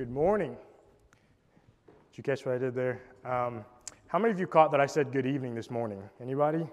Good morning. Did you catch what I did there? Um, how many of you caught that I said good evening this morning? Anybody?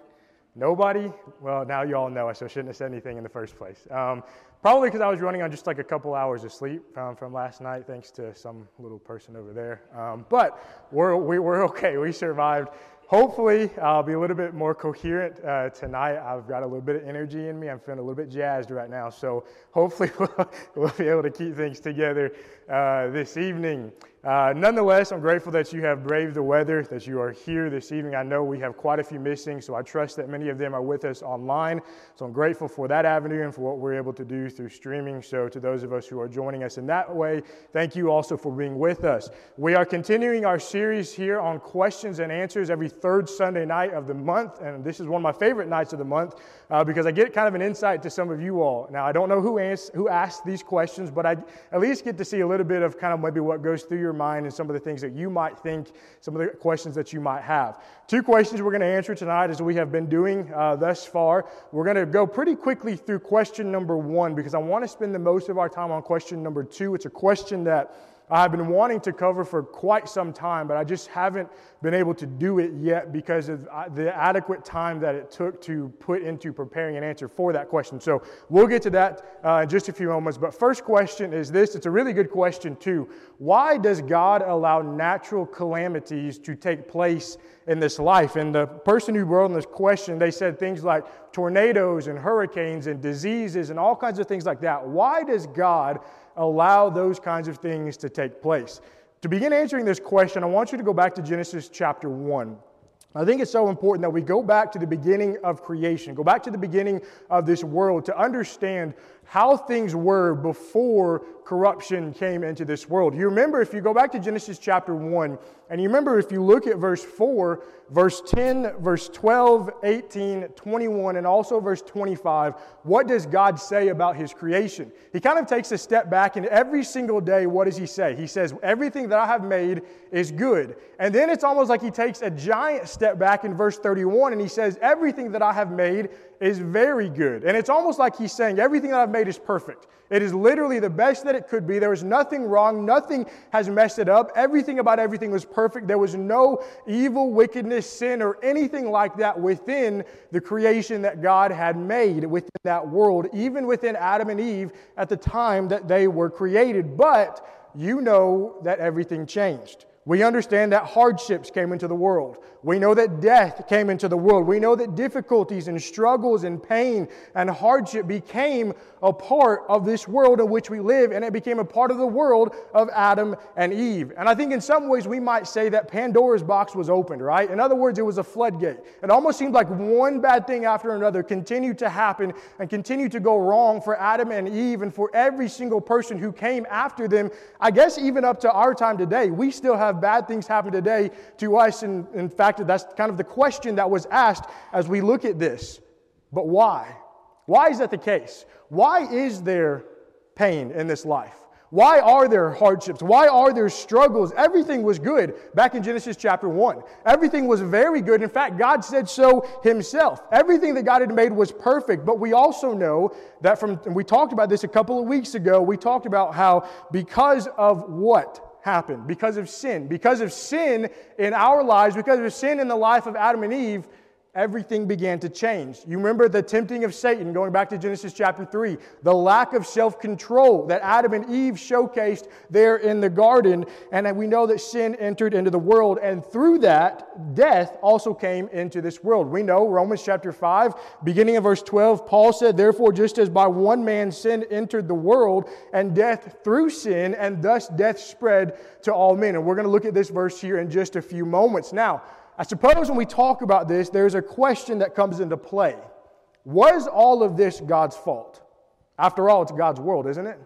Nobody? Well, now you all know so I shouldn't have said anything in the first place. Um, probably because I was running on just like a couple hours of sleep um, from last night, thanks to some little person over there. Um, but we're, we, are we are okay. We survived hopefully I'll be a little bit more coherent uh, tonight. I've got a little bit of energy in me. I'm feeling a little bit jazzed right now. So hopefully we'll, we'll be able to keep things together uh, this evening. Uh, nonetheless, I'm grateful that you have braved the weather, that you are here this evening. I know we have quite a few missing, so I trust that many of them are with us online. So I'm grateful for that avenue and for what we're able to do through streaming. So to those of us who are joining us in that way, thank you also for being with us. We are continuing our series here on questions and answers every third Sunday night of the month, and this is one of my favorite nights of the month uh, because I get kind of an insight to some of you all. Now, I don't know who, asked, who asked these questions, but I at least get to see a little bit of kind of maybe what goes through your mind and some of the things that you might think, some of the questions that you might have. Two questions we're going to answer tonight, as we have been doing uh, thus far. We're going to go pretty quickly through question number one because I want to spend the most of our time on question number two. It's a question that I've been wanting to cover for quite some time, but I just haven't been able to do it yet because of uh, the adequate time that it took to put into preparing an answer for that question. So we'll get to that uh, in just a few moments. But first question is this it's a really good question, too. Why does God allow natural calamities to take place in this life? And the person who wrote on this question, they said things like tornadoes and hurricanes and diseases and all kinds of things like that. Why does God allow those kinds of things to take place? To begin answering this question, I want you to go back to Genesis chapter 1. I think it's so important that we go back to the beginning of creation, go back to the beginning of this world to understand how things were before corruption came into this world. You remember, if you go back to Genesis chapter 1, and you remember if you look at verse 4, verse 10, verse 12, 18, 21, and also verse 25, what does God say about his creation? He kind of takes a step back, and every single day, what does he say? He says, Everything that I have made is good. And then it's almost like he takes a giant step back in verse 31, and he says, Everything that I have made is very good. And it's almost like he's saying, Everything that I've made is perfect. It is literally the best that it could be. There was nothing wrong. Nothing has messed it up. Everything about everything was perfect. There was no evil, wickedness, sin, or anything like that within the creation that God had made within that world, even within Adam and Eve at the time that they were created. But you know that everything changed. We understand that hardships came into the world. We know that death came into the world. We know that difficulties and struggles and pain and hardship became a part of this world in which we live, and it became a part of the world of Adam and Eve. And I think in some ways we might say that Pandora's box was opened, right? In other words, it was a floodgate. It almost seemed like one bad thing after another continued to happen and continued to go wrong for Adam and Eve and for every single person who came after them. I guess even up to our time today, we still have bad things happen today to us. And in fact, that's kind of the question that was asked as we look at this. But why? Why is that the case? Why is there pain in this life? Why are there hardships? Why are there struggles? Everything was good back in Genesis chapter 1. Everything was very good. In fact, God said so himself. Everything that God had made was perfect. But we also know that from, we talked about this a couple of weeks ago, we talked about how because of what? Happened because of sin. Because of sin in our lives, because of sin in the life of Adam and Eve, everything began to change. You remember the tempting of Satan, going back to Genesis chapter 3, the lack of self control that Adam and Eve showcased there in the garden. And we know that sin entered into the world, and through that, death also came into this world. We know Romans chapter 5, beginning of verse 12, Paul said, Therefore, just as by one man sin entered the world, and death through sin, and thus death spread to all men. And we're going to look at this verse here in just a few moments. Now, I suppose when we talk about this, there's a question that comes into play. Was all of this God's fault? After all, it's God's world, isn't it?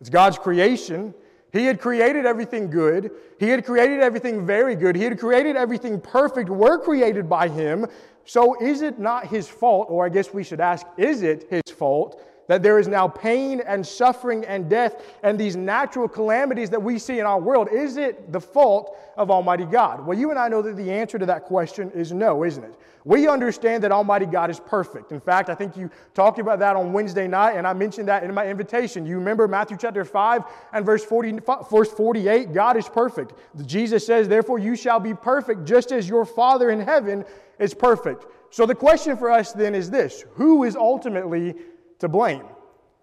It's God's creation. He had created everything good. He had created everything very good. He had created everything perfect. We're created by Him. So is it not His fault, or I guess we should ask, is it His fault that there is now pain and suffering and death and these natural calamities that we see in our world, is it the fault of Almighty God? Well, you and I know that the answer to that question is no, isn't it? We understand that Almighty God is perfect. In fact, I think you talked about that on Wednesday night, and I mentioned that in my invitation. You remember Matthew chapter 5 and verse, 40, verse 48 God is perfect. Jesus says, Therefore, you shall be perfect just as your Father in heaven is perfect. So the question for us then is this Who is ultimately to blame?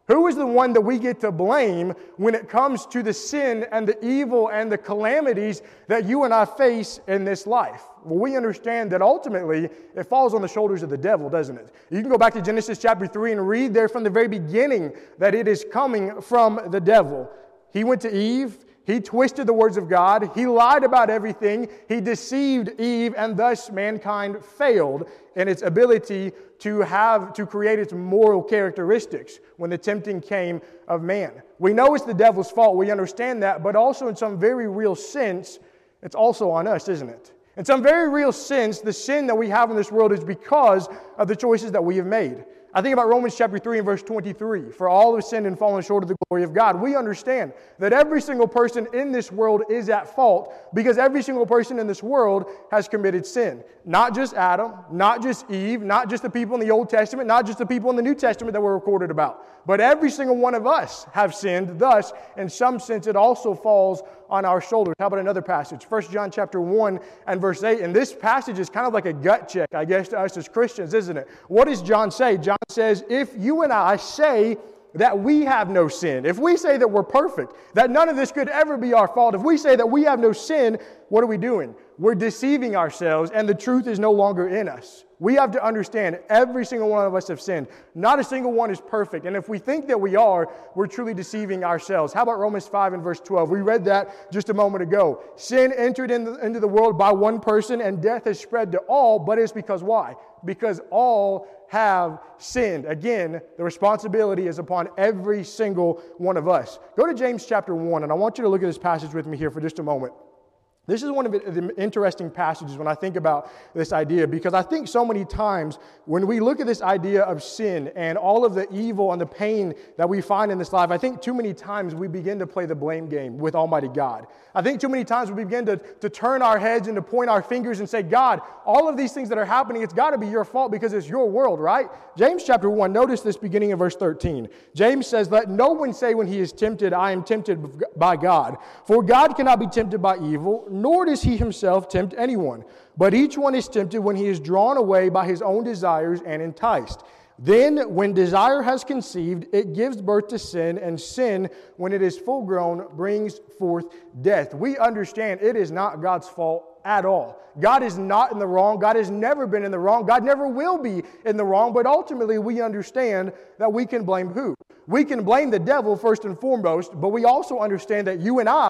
Who is the one that we get to blame when it comes to the sin and the evil and the calamities that you and I face in this life? Well, we understand that ultimately it falls on the shoulders of the devil, doesn't it? You can go back to Genesis chapter 3 and read there from the very beginning that it is coming from the devil. He went to Eve, he twisted the words of God. He lied about everything. He deceived Eve, and thus mankind failed in its ability to have to create its moral characteristics when the tempting came of man. We know it's the devil's fault. We understand that, but also in some very real sense, it's also on us, isn't it? In some very real sense, the sin that we have in this world is because of the choices that we have made. I think about Romans chapter 3 and verse 23. For all have sinned and fallen short of the glory of God. We understand that every single person in this world is at fault because every single person in this world has committed sin. Not just Adam, not just Eve, not just the people in the Old Testament, not just the people in the New Testament that were recorded about, but every single one of us have sinned. Thus, in some sense, it also falls on our shoulders. How about another passage? 1 John chapter 1 and verse 8. And this passage is kind of like a gut check, I guess, to us as Christians, isn't it? What does John say? John says, If you and I say that we have no sin, if we say that we're perfect, that none of this could ever be our fault, if we say that we have no sin, what are we doing? We're deceiving ourselves, and the truth is no longer in us. We have to understand every single one of us have sinned. Not a single one is perfect. And if we think that we are, we're truly deceiving ourselves. How about Romans 5 and verse 12? We read that just a moment ago. Sin entered in the, into the world by one person, and death has spread to all, but it's because why? Because all have sinned. Again, the responsibility is upon every single one of us. Go to James chapter 1, and I want you to look at this passage with me here for just a moment. This is one of the interesting passages when I think about this idea because I think so many times when we look at this idea of sin and all of the evil and the pain that we find in this life, I think too many times we begin to play the blame game with Almighty God. I think too many times we begin to, to turn our heads and to point our fingers and say, God, all of these things that are happening, it's got to be your fault because it's your world, right? James chapter 1, notice this beginning of verse 13. James says, Let no one say when he is tempted, I am tempted by God. For God cannot be tempted by evil nor does he himself tempt anyone. But each one is tempted when he is drawn away by his own desires and enticed. Then, when desire has conceived, it gives birth to sin, and sin, when it is full grown, brings forth death. We understand it is not God's fault at all. God is not in the wrong. God has never been in the wrong. God never will be in the wrong. But ultimately, we understand that we can blame who? We can blame the devil first and foremost, but we also understand that you and I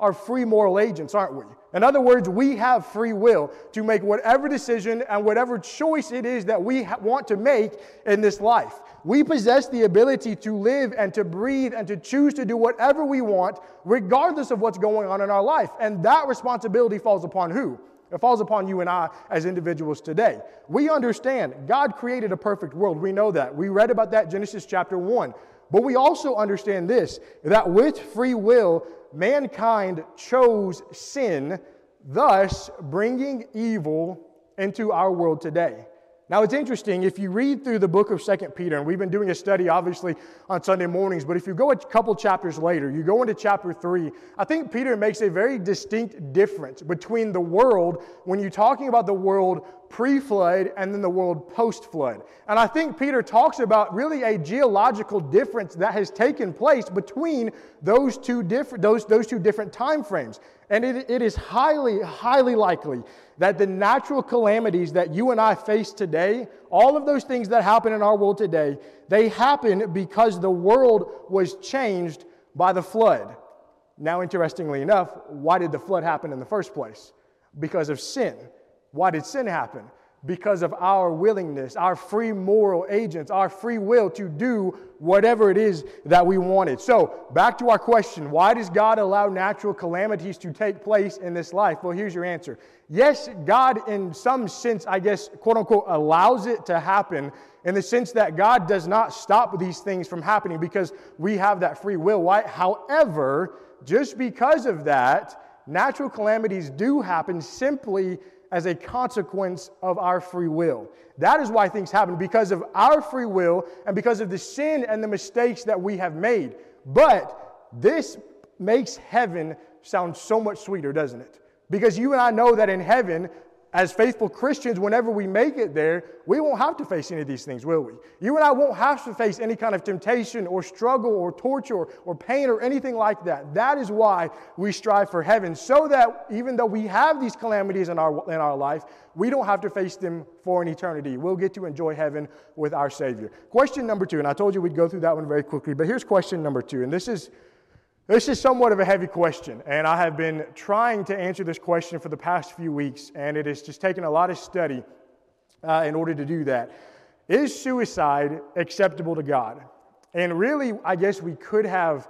are free moral agents, aren't we? In other words, we have free will to make whatever decision and whatever choice it is that we ha- want to make in this life. We possess the ability to live and to breathe and to choose to do whatever we want, regardless of what's going on in our life. And that responsibility falls upon who? It falls upon you and I as individuals today. We understand God created a perfect world. We know that. We read about that Genesis chapter 1. But we also understand this that with free will, mankind chose sin, thus bringing evil into our world today. Now, it's interesting, if you read through the book of Second Peter, and we've been doing a study obviously on Sunday mornings, but if you go a couple chapters later, you go into chapter 3, I think Peter makes a very distinct difference between the world when you're talking about the world pre flood and then the world post flood. And I think Peter talks about really a geological difference that has taken place between those two those, those two different time frames. And it, it is highly, highly likely that the natural calamities that you and I face today, all of those things that happen in our world today, they happen because the world was changed by the flood. Now, interestingly enough, why did the flood happen in the first place? Because of sin. Why did sin happen? Because of our willingness, our free moral agents, our free will to do whatever it is that we wanted. So, back to our question why does God allow natural calamities to take place in this life? Well, here's your answer. Yes, God, in some sense, I guess, quote unquote, allows it to happen in the sense that God does not stop these things from happening because we have that free will. Why? However, just because of that, natural calamities do happen simply as a consequence of our free will. That is why things happen, because of our free will and because of the sin and the mistakes that we have made. But this makes heaven sound so much sweeter, doesn't it? Because you and I know that in heaven, as faithful Christians, whenever we make it there, we won't have to face any of these things, will we? You and I won't have to face any kind of temptation or struggle or torture or, pain or anything like that. That is why we strive for heaven, so that even though we have these calamities in our, in our life, we don't have to face them for an eternity. We'll get to enjoy heaven with our Savior. Question number two, and I told you we'd go through that one very quickly, but here's question number two, and this is this is somewhat of a heavy question, and I have been trying to answer this question for the past few weeks, and it has just taken a lot of study uh, in order to do that. Is suicide acceptable to God? And really, I guess we could have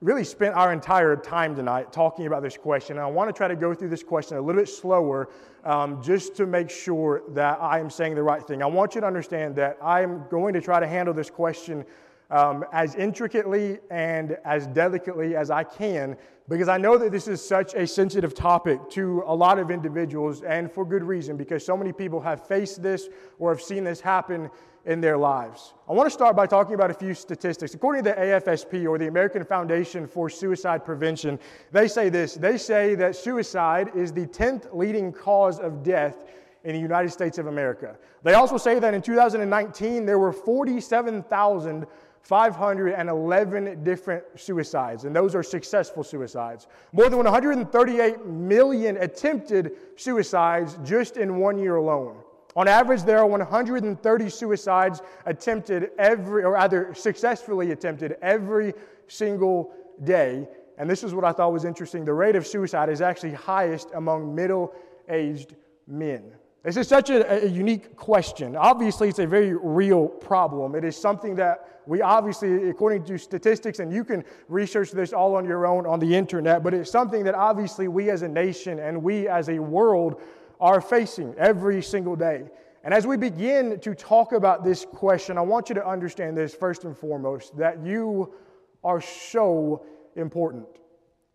really spent our entire time tonight talking about this question. And I want to try to go through this question a little bit slower um, just to make sure that I am saying the right thing. I want you to understand that I am going to try to handle this question um, as intricately and as delicately as I can because I know that this is such a sensitive topic to a lot of individuals and for good reason because so many people have faced this or have seen this happen in their lives. I want to start by talking about a few statistics. According to the AFSP or the American Foundation for Suicide Prevention, they say this they say that suicide is the 10th leading cause of death in the United States of America. They also say that in 2019 there were 47,000 511 different suicides, and those are successful suicides. More than 138 million attempted suicides just in one year alone. On average, there are 130 suicides attempted every, or rather successfully attempted every single day. And this is what I thought was interesting. The rate of suicide is actually highest among middle aged men. This is such a, a, unique question. Obviously, it's a very real problem. It is something that we obviously, according to statistics, and you can research this all on your own on the internet, but it's something that obviously we as a nation and we as a world are facing every single day. And as we begin to talk about this question, I want you to understand this first and foremost that you are so important.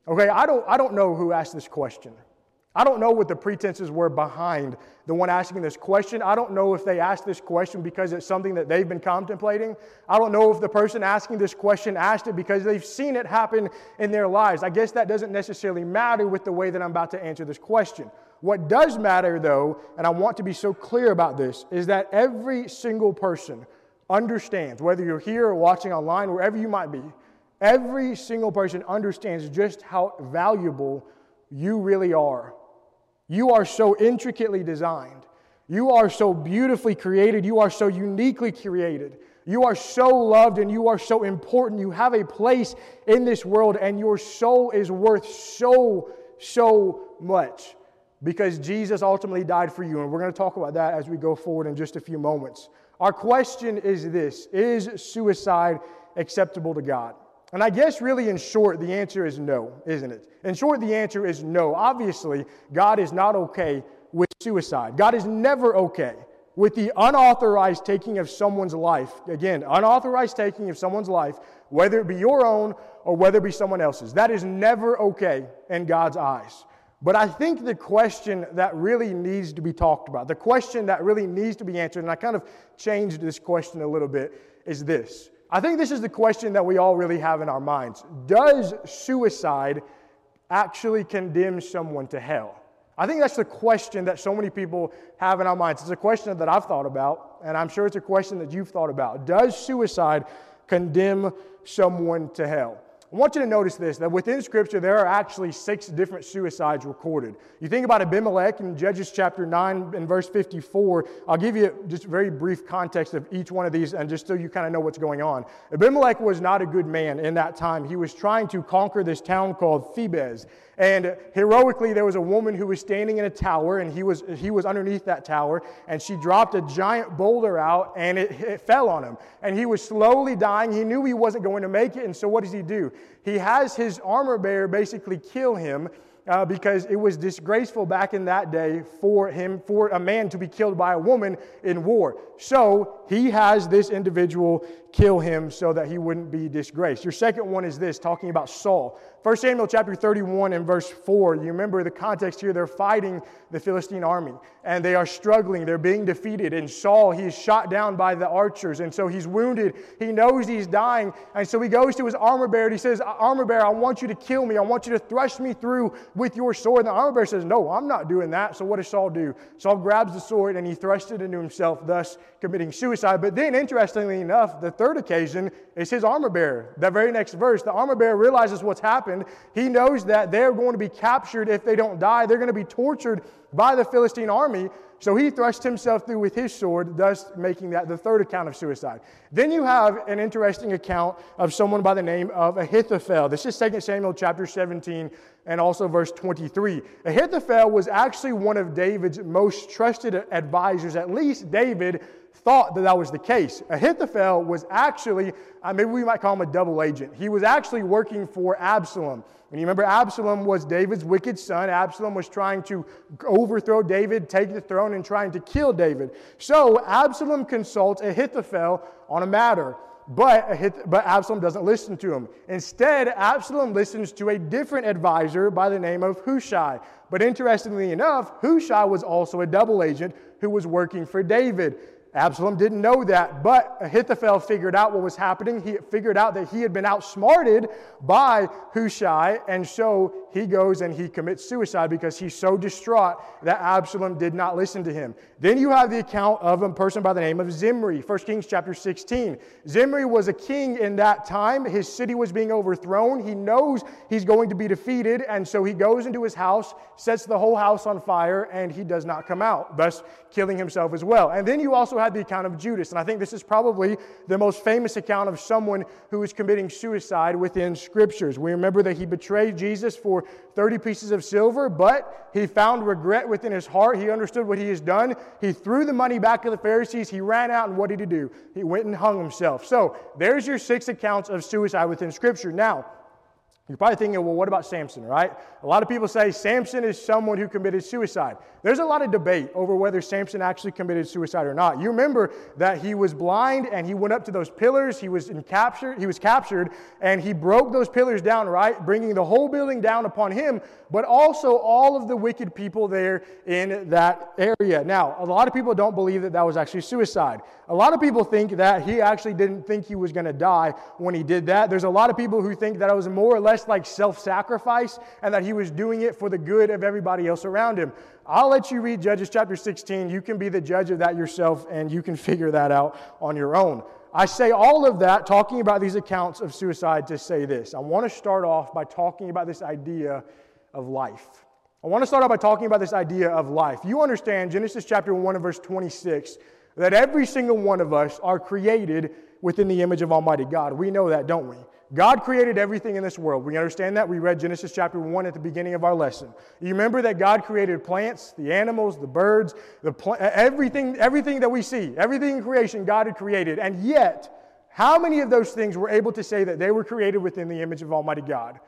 Okay, I don't, I don't know who asked this question. I don't know what the pretenses were behind the one asking this question. I don't know if they asked this question because it's something that they've been contemplating. I don't know if the person asking this question asked it because they've seen it happen in their lives. I guess that doesn't necessarily matter with the way that I'm about to answer this question. What does matter, though, and I want to be so clear about this, is that every single person understands, whether you're here or watching online, wherever you might be, every single person understands just how valuable you really are you are so intricately designed. You are so beautifully created. You are so uniquely created. You are so loved and you are so important. You have a place in this world, and your soul is worth so, so much because Jesus ultimately died for you. And we're going to talk about that as we go forward in just a few moments. Our question is this Is suicide acceptable to God? And I guess, really, in short, the answer is no, isn't it? In short, the answer is no. Obviously, God is not okay with suicide. God is never okay with the unauthorized taking of someone's life. Again, unauthorized taking of someone's life, whether it be your own or whether it be someone else's. That is never okay in God's eyes. But I think the question that really needs to be talked about, the question that really needs to be answered, and I kind of changed this question a little bit, is this I think this is the question that we all really have in our minds. Does suicide actually condemn someone to hell? I think that's the question that so many people have in our minds. It's a question that I've thought about, and I'm sure it's a question that you've thought about. Does suicide condemn someone to hell? I want you to notice this that within Scripture, there are actually six different suicides recorded. You think about Abimelech in Judges chapter 9 and verse 54. I'll give you just very brief context of each one of these, and just so you kind of know what's going on. Abimelech was not a good man in that time. He was trying to conquer this town called Thebez. And heroically, there was a woman who was standing in a tower, and he was, he was underneath that tower, and she dropped a giant boulder out, and it, it fell on him. And he was slowly dying. He knew he wasn't going to make it, and so what does he do? He has his armor bearer basically kill him uh, because it was disgraceful back in that day for him, for a man to be killed by a woman in war. So he has this individual kill him so that he wouldn't be disgraced. Your second one is this, talking about Saul. 1 Samuel chapter 31 and verse 4, you remember the context here, they're fighting the Philistine army and they are struggling, they're being defeated. And Saul, he's shot down by the archers, and so he's wounded. He knows he's dying, and so he goes to his armor bearer and he says, Armor bearer, I want you to kill me. I want you to thrust me through with your sword. And the armor bearer says, No, I'm not doing that. So what does Saul do? Saul grabs the sword and he thrusts it into himself, thus committing suicide. But then, interestingly enough, the third occasion is his armor bearer. That very next verse, the armor bearer realizes what's happened. He knows that they're going to be captured if they don't die. They're going to be tortured by the Philistine army. So he thrust himself through with his sword, thus making that the third account of suicide. Then you have an interesting account of someone by the name of Ahithophel. This is 2 Samuel chapter 17 and also verse 23. Ahithophel was actually one of David's most trusted advisors. At least David thought that that was the case. Ahithophel was actually, uh, maybe we might call him a double agent. He was actually working for Absalom. And you remember, Absalom was David's wicked son. Absalom was trying to overthrow David, take the throne, and trying to kill David. So Absalom consults Ahithophel on a matter. But, but Absalom doesn't listen to him. Instead, Absalom listens to a different advisor by the name of Hushai. But interestingly enough, Hushai was also a double agent who was working for David. Absalom didn't know that, but Ahithophel figured out what was happening. He figured out that he had been outsmarted by Hushai, and so he goes and he commits suicide because he's so distraught that Absalom did not listen to him. Then you have the account of a person by the name of Zimri, 1 Kings chapter 16. Zimri was a king in that time. His city was being overthrown. He knows he's going to be defeated, and so he goes into his house, sets the whole house on fire, and he does not come out, thus killing himself as well. And then you also had the account of Judas. And I think this is probably the most famous account of someone who is committing suicide within scriptures. We remember that he betrayed Jesus for 30 pieces of silver, but he found regret within his heart. He understood what he has done. He threw the money back to the Pharisees. He ran out, and what did he do? He went and hung himself. So there's your six accounts of suicide within scripture. Now, you're probably thinking, well, what about Samson, right? A lot of people say Samson is someone who committed suicide. There's a lot of debate over whether Samson actually committed suicide or not. You remember that he was blind and he went up to those pillars. He was captured. He was captured and he broke those pillars down, right, bringing the whole building down upon him, but also all of the wicked people there in that area. Now, a lot of people don't believe that that was actually suicide. A lot of people think that he actually didn't think he was going to die when he did that. There's a lot of people who think that it was more or less like self-sacrifice and that he was doing it for the good of everybody else around him. I'll let you read Judges chapter 16. You can be the judge of that yourself and you can figure that out on your own. I say all of that, talking about these accounts of suicide, to say this. I want to start off by talking about this idea of life. I want to start off by talking about this idea of life. You understand Genesis chapter 1 and verse 26 that every single one of us are created within the image of Almighty God. We know that, don't we? God created everything in this world. We understand that. We read Genesis chapter 1 at the beginning of our lesson. You remember that God created plants, the animals, the birds, the pl- everything, everything that we see, everything in creation God had created. And yet, how many of those things were able to say that they were created within the image of Almighty God?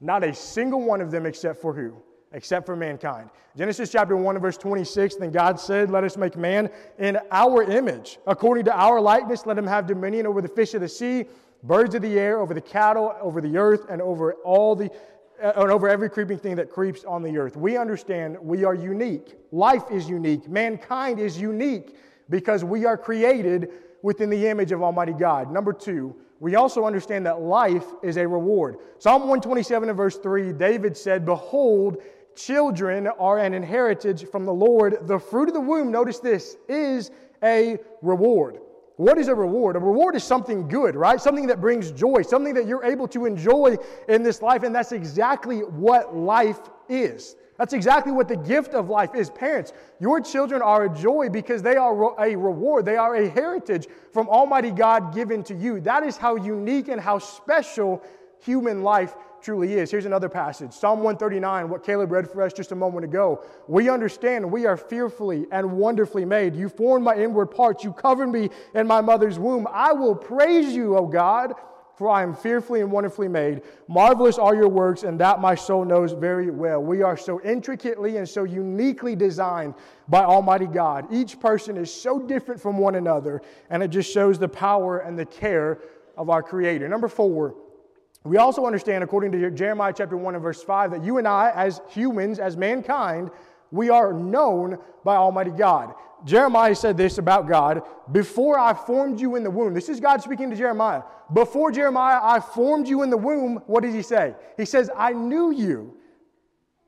Not a single one of them except for who? Except for mankind. Genesis chapter 1 verse 26, then God said, Let us make man in our image. According to our likeness, let him have dominion over the fish of the sea birds of the air, over the cattle, over the earth, and over all the uh, and over every creeping thing that creeps on the earth. We understand we are unique. Life is unique. Mankind is unique because we are created within the image of Almighty God. Number two, we also understand that life is a reward. Psalm 127 and verse 3, David said, Behold, children are an inheritance from the Lord. The fruit of the womb, notice this, is a reward. What is a reward? A reward is something good, right? Something that brings joy, something that you're able to enjoy in this life, and that's exactly what life is. That's exactly what the gift of life is. Parents, your children are a joy because they are a reward. They are a heritage from Almighty God given to you. That is how unique and how special human life truly is. Here's another passage Psalm 139, what Caleb read for us just a moment ago. We understand we are fearfully and wonderfully made. You formed my inward parts, you covered me in my mother's womb. I will praise you, O God for I am fearfully and wonderfully made. Marvelous are your works, and that my soul knows very well. We are so intricately and so uniquely designed by Almighty God. Each person is so different from one another, and it just shows the power and the care of our Creator. Number four, we also understand, according to Jeremiah chapter 1 and verse 5, that you and I, as humans, as mankind, we are known by Almighty God. Jeremiah said this about God Before I formed you in the womb, this is God speaking to Jeremiah. Before Jeremiah, I formed you in the womb, what did he say? He says, I knew you.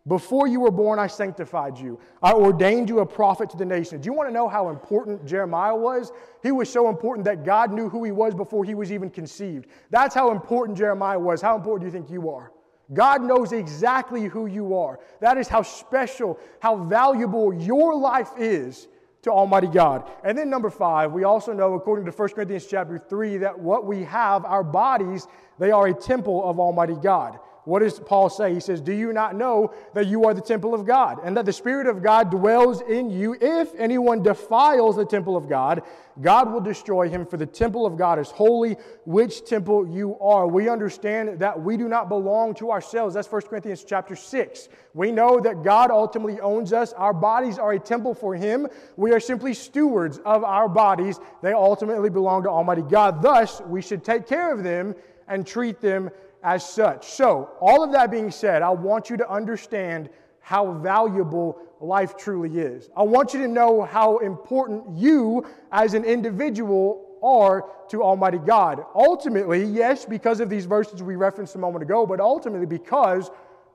Before you were born, I sanctified you. I ordained you a prophet to the nations. Do you want to know how important Jeremiah was? He was so important that God knew who he was before he was even conceived. That's how important Jeremiah was. How important do you think you are? God knows exactly who you are. That is how special, how valuable your life is to Almighty God. And then number five, we also know, according to 1 Corinthians chapter 3, that what we have, our bodies, they are a temple of Almighty God. What does Paul say? He says, Do you not know that you are the temple of God and that the Spirit of God dwells in you? If anyone defiles the temple of God, God will destroy him, for the temple of God is holy, which temple you are. We understand that we do not belong to ourselves. That's 1 Corinthians chapter 6. We know that God ultimately owns us. Our bodies are a temple for him. We are simply stewards of our bodies. They ultimately belong to Almighty God. Thus, we should take care of them and treat them as such. So, all of that being said, I want you to understand how valuable life truly is. I want you to know how important you as an individual are to Almighty God. Ultimately, yes, because of these verses we referenced a moment ago, but ultimately because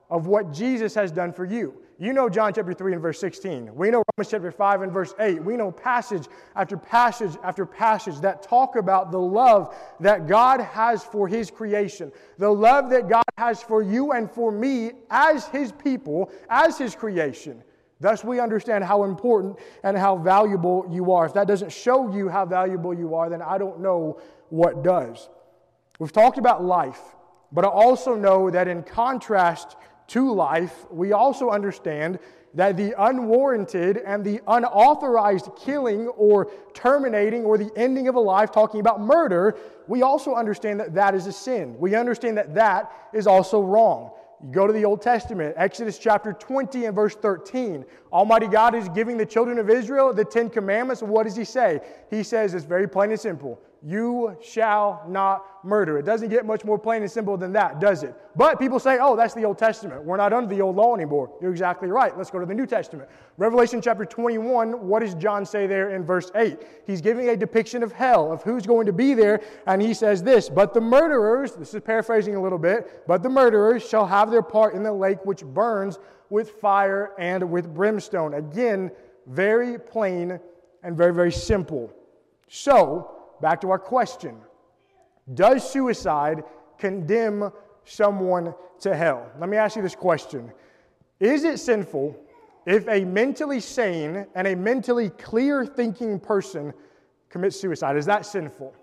of what Jesus has done for you. You know John chapter 3 and verse 16. We know Romans chapter 5 and verse 8. We know passage after passage after passage that talk about the love that God has for his creation, the love that God has for you and for me as his people, as his creation. Thus, we understand how important and how valuable you are. If that doesn't show you how valuable you are, then I don't know what does. We've talked about life, but I also know that in contrast to life, we also understand that the unwarranted and the unauthorized killing or terminating or the ending of a life, talking about murder, we also understand that that is a sin. We understand that that is also wrong. You go to the Old Testament, Exodus chapter 20 and verse 13. Almighty God is giving the children of Israel the Ten Commandments. What does He say? He says it's very plain and simple you shall not murder. It doesn't get much more plain and simple than that, does it? But people say, oh, that's the Old Testament. We're not under the old law anymore. You're exactly right. Let's go to the New Testament. Revelation chapter 21, what does John say there in verse 8? He's giving a depiction of hell, of who's going to be there, and he says this But the murderers, this is paraphrasing a little bit, but the murderers shall have their part in the lake which burns with fire and with brimstone. Again, very plain and very, very simple. So, back to our question Does suicide condemn someone to hell? Let me ask you this question Is it sinful if a mentally sane and a mentally clear thinking person commits suicide? Is that sinful?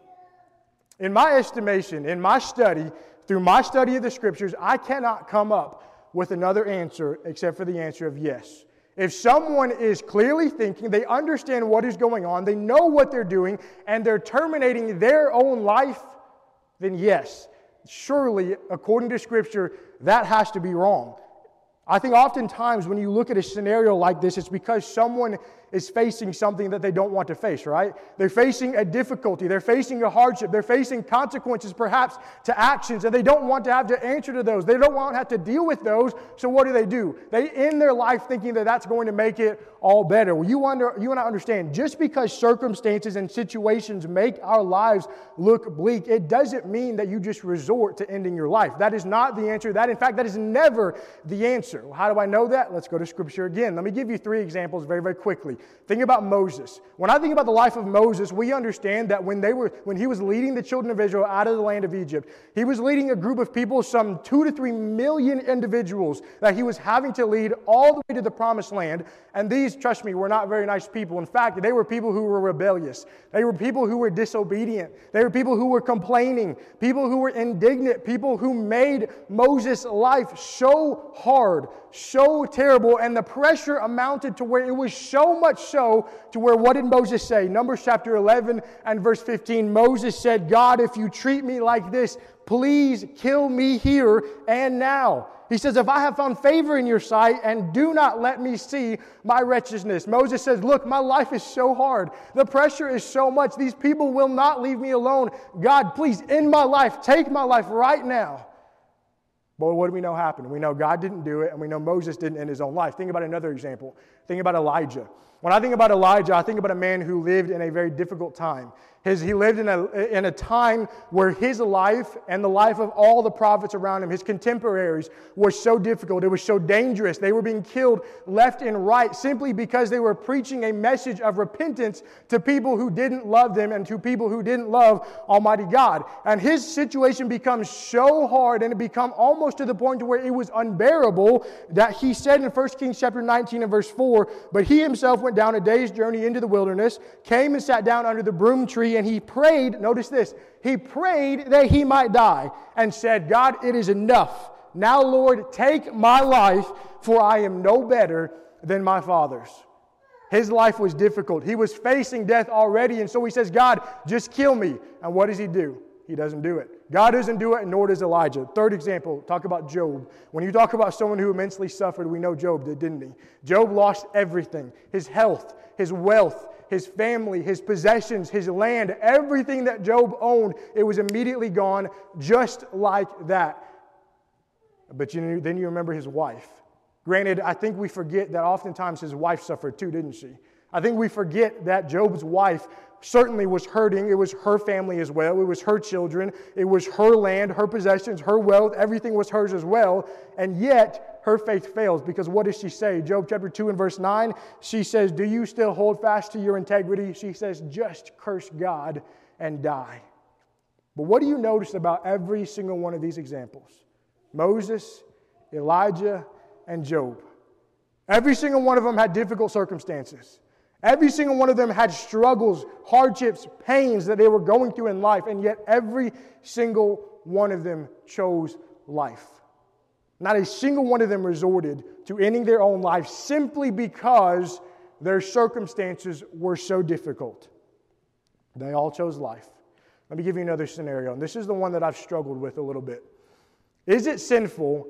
In my estimation, in my study, through my study of the scriptures, I cannot come up with another answer except for the answer of yes. If someone is clearly thinking, they understand what is going on, they know what they're doing, and they're terminating their own life, then yes, surely, according to Scripture, that has to be wrong. I think oftentimes when you look at a scenario like this, it's because someone is facing something that they don't want to face, right? They're facing a difficulty, they're facing a hardship, they're facing consequences perhaps to actions, and they don't want to have to answer to those. They don't want to have to deal with those. So what do they do? They end their life thinking that that's going to make it all better. Well, you, under, you and I understand just because circumstances and situations make our lives look bleak, it doesn't mean that you just resort to ending your life. That is not the answer. That, in fact, that is never the answer. Well, how do I know that? Let's go to Scripture again. Let me give you three examples very, very quickly. Think about Moses. When I think about the life of Moses, we understand that when they were when he was leading the children of Israel out of the land of Egypt, he was leading a group of people, some 2 to 3 million individuals that he was having to lead all the way to the promised land. And these, trust me, were not very nice people. In fact, they were people who were rebellious. They were people who were disobedient. They were people who were complaining, people who were indignant, people who made Moses' life so hard, so terrible, and the pressure amounted to where it was so much so to where what did Moses say? Numbers chapter 11 and verse 15. Moses said, God, if you treat me like this, please kill me here and now. He says, If I have found favor in your sight, and do not let me see my wretchedness. Moses says, Look, my life is so hard. The pressure is so much. These people will not leave me alone. God, please end my life. Take my life right now. But what do we know happened? We know God didn't do it, and we know Moses didn't end his own life. Think about another example. Think about Elijah. When I think about Elijah, I think about a man who lived in a very difficult time. His, he lived in a, in a time where his life and the life of all the prophets around him, his contemporaries, was so difficult. It was so dangerous. They were being killed left and right simply because they were preaching a message of repentance to people who didn't love them and to people who didn't love Almighty God. And his situation becomes so hard and it become almost to the point to where it was unbearable that he said in 1 Kings chapter 19 and verse 4, but he himself went down a day's journey into the wilderness, came and sat down under the broom tree and he prayed, notice this, he prayed that he might die and said, God, it is enough. Now, Lord, take my life, for I am no better than my father's. His life was difficult. He was facing death already, and so he says, God, just kill me. And what does he do? He doesn't do it. God doesn't do it, nor does Elijah. Third example, talk about Job. When you talk about someone who immensely suffered, we know Job did, didn't he? Job lost everything his health, his wealth, his family, his possessions, his land, everything that Job owned, it was immediately gone just like that. But you, then you remember his wife. Granted, I think we forget that oftentimes his wife suffered too, didn't she? I think we forget that Job's wife certainly was hurting. It was her family as well. It was her children. It was her land, her possessions, her wealth. Everything was hers as well. And yet, her faith fails because what does she say? Job chapter 2 and verse 9, she says, Do you still hold fast to your integrity? She says, Just curse God and die. But what do you notice about every single one of these examples? Moses, Elijah, and Job. Every single one of them had difficult circumstances. Every single one of them had struggles, hardships, pains that they were going through in life, and yet every single one of them chose life. Not a single one of them resorted to ending their own life simply because their circumstances were so difficult. They all chose life. Let me give you another scenario, and this is the one that I've struggled with a little bit. Is it sinful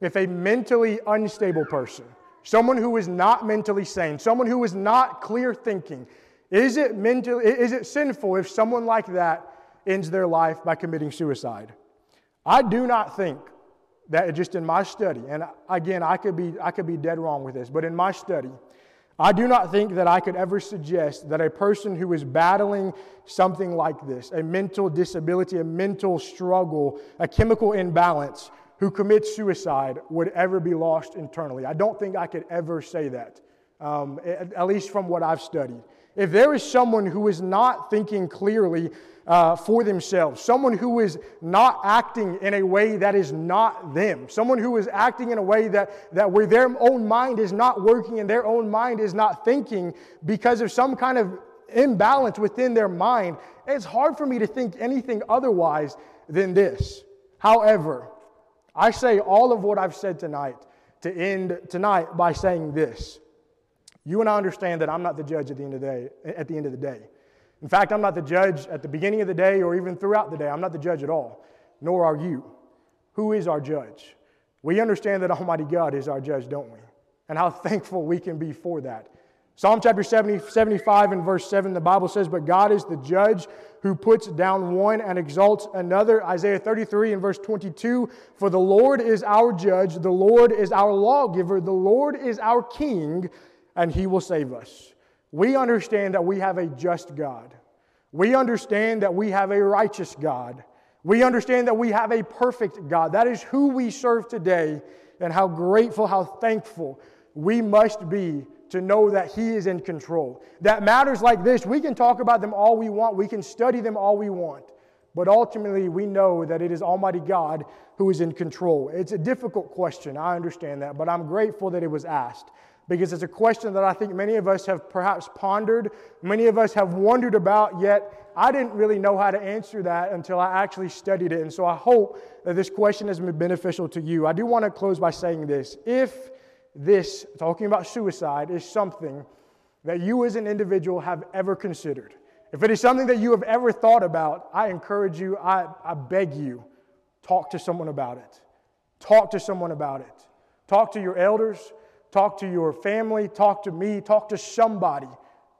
if a mentally unstable person, someone who is not mentally sane, someone who is not clear thinking, is it, is it sinful if someone like that ends their life by committing suicide? I do not think that just in my study, and again, I could be, I could be dead wrong with this, but in my study, I do not think that I could ever suggest that a person who is battling something like this, a mental disability, a mental struggle, a chemical imbalance, who commits suicide would ever be lost internally. I don't think I could ever say that, um, at, at least from what I've studied. If there is someone who is not thinking clearly uh, for themselves, someone who is not acting in a way that is not them, someone who is acting in a way that, that where their own mind is not working and their own mind is not thinking because of some kind of imbalance within their mind, it's hard for me to think anything otherwise than this. However, I say all of what I've said tonight to end tonight by saying this. You and I understand that I'm not the judge at the end of the day. At the end of the day. In fact, I'm not the judge at the beginning of the day or even throughout the day. I'm not the judge at all, nor are you. Who is our judge? We understand that Almighty God is our judge, don't we? And how thankful we can be for that. Psalm chapter 70, 75 and verse 7, the Bible says, But God is the judge who puts down one and exalts another. Isaiah 33 and verse 22, For the Lord is our judge, the Lord is our lawgiver, the Lord is our king, and he will save us. We understand that we have a just God. We understand that we have a righteous God. We understand that we have a perfect God. That is who we serve today, and how grateful, how thankful we must be to know that He is in control. That matters like this, we can talk about them all we want, we can study them all we want, but ultimately we know that it is Almighty God who is in control. It's a difficult question, I understand that, but I'm grateful that it was asked because it's a question that I think many of us have perhaps pondered, many of us have wondered about, yet I didn't really know how to answer that until I actually studied it. And so I hope that this question has been beneficial to you. I do want to close by saying this. If this, talking about suicide, is something that you as an individual have ever considered, if it is something that you have ever thought about, I encourage you, I, I beg you, talk to someone about it. Talk to someone about it. Talk to your elders, talk to your family, talk to me, talk to somebody.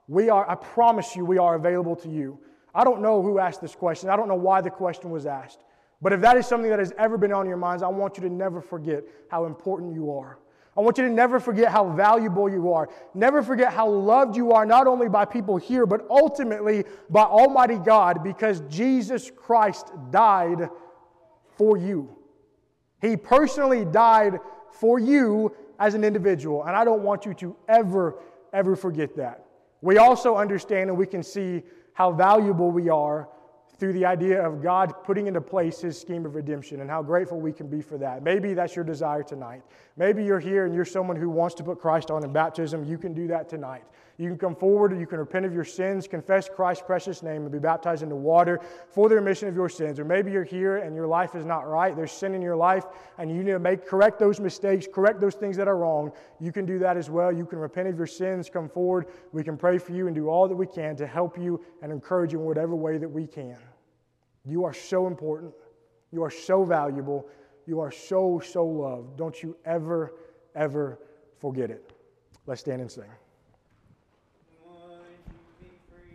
We are, I promise you, we are available to you. I don't know who asked this question. I don't know why the question was asked. But if that is something that has ever been on your minds, I want you to never forget how important you are. I want you to never forget how valuable you are. Never forget how loved you are, not only by people here, but ultimately by Almighty God, because Jesus Christ died for you. He personally died for you as an individual, and I don't want you to ever, ever forget that. We also understand and we can see how valuable we are through the idea of God putting into place his scheme of redemption and how grateful we can be for that. Maybe that's your desire tonight. Maybe you're here and you're someone who wants to put Christ on in baptism. You can do that tonight. You can come forward, you can repent of your sins, confess Christ's precious name, and be baptized into water for the remission of your sins. Or maybe you're here and your life is not right. There's sin in your life, and you need to make correct those mistakes, correct those things that are wrong. You can do that as well. You can repent of your sins, come forward. We can pray for you and do all that we can to help you and encourage you in whatever way that we can. You are so important. You are so valuable. You are so, so loved. Don't you ever, ever forget it. Let's stand and sing.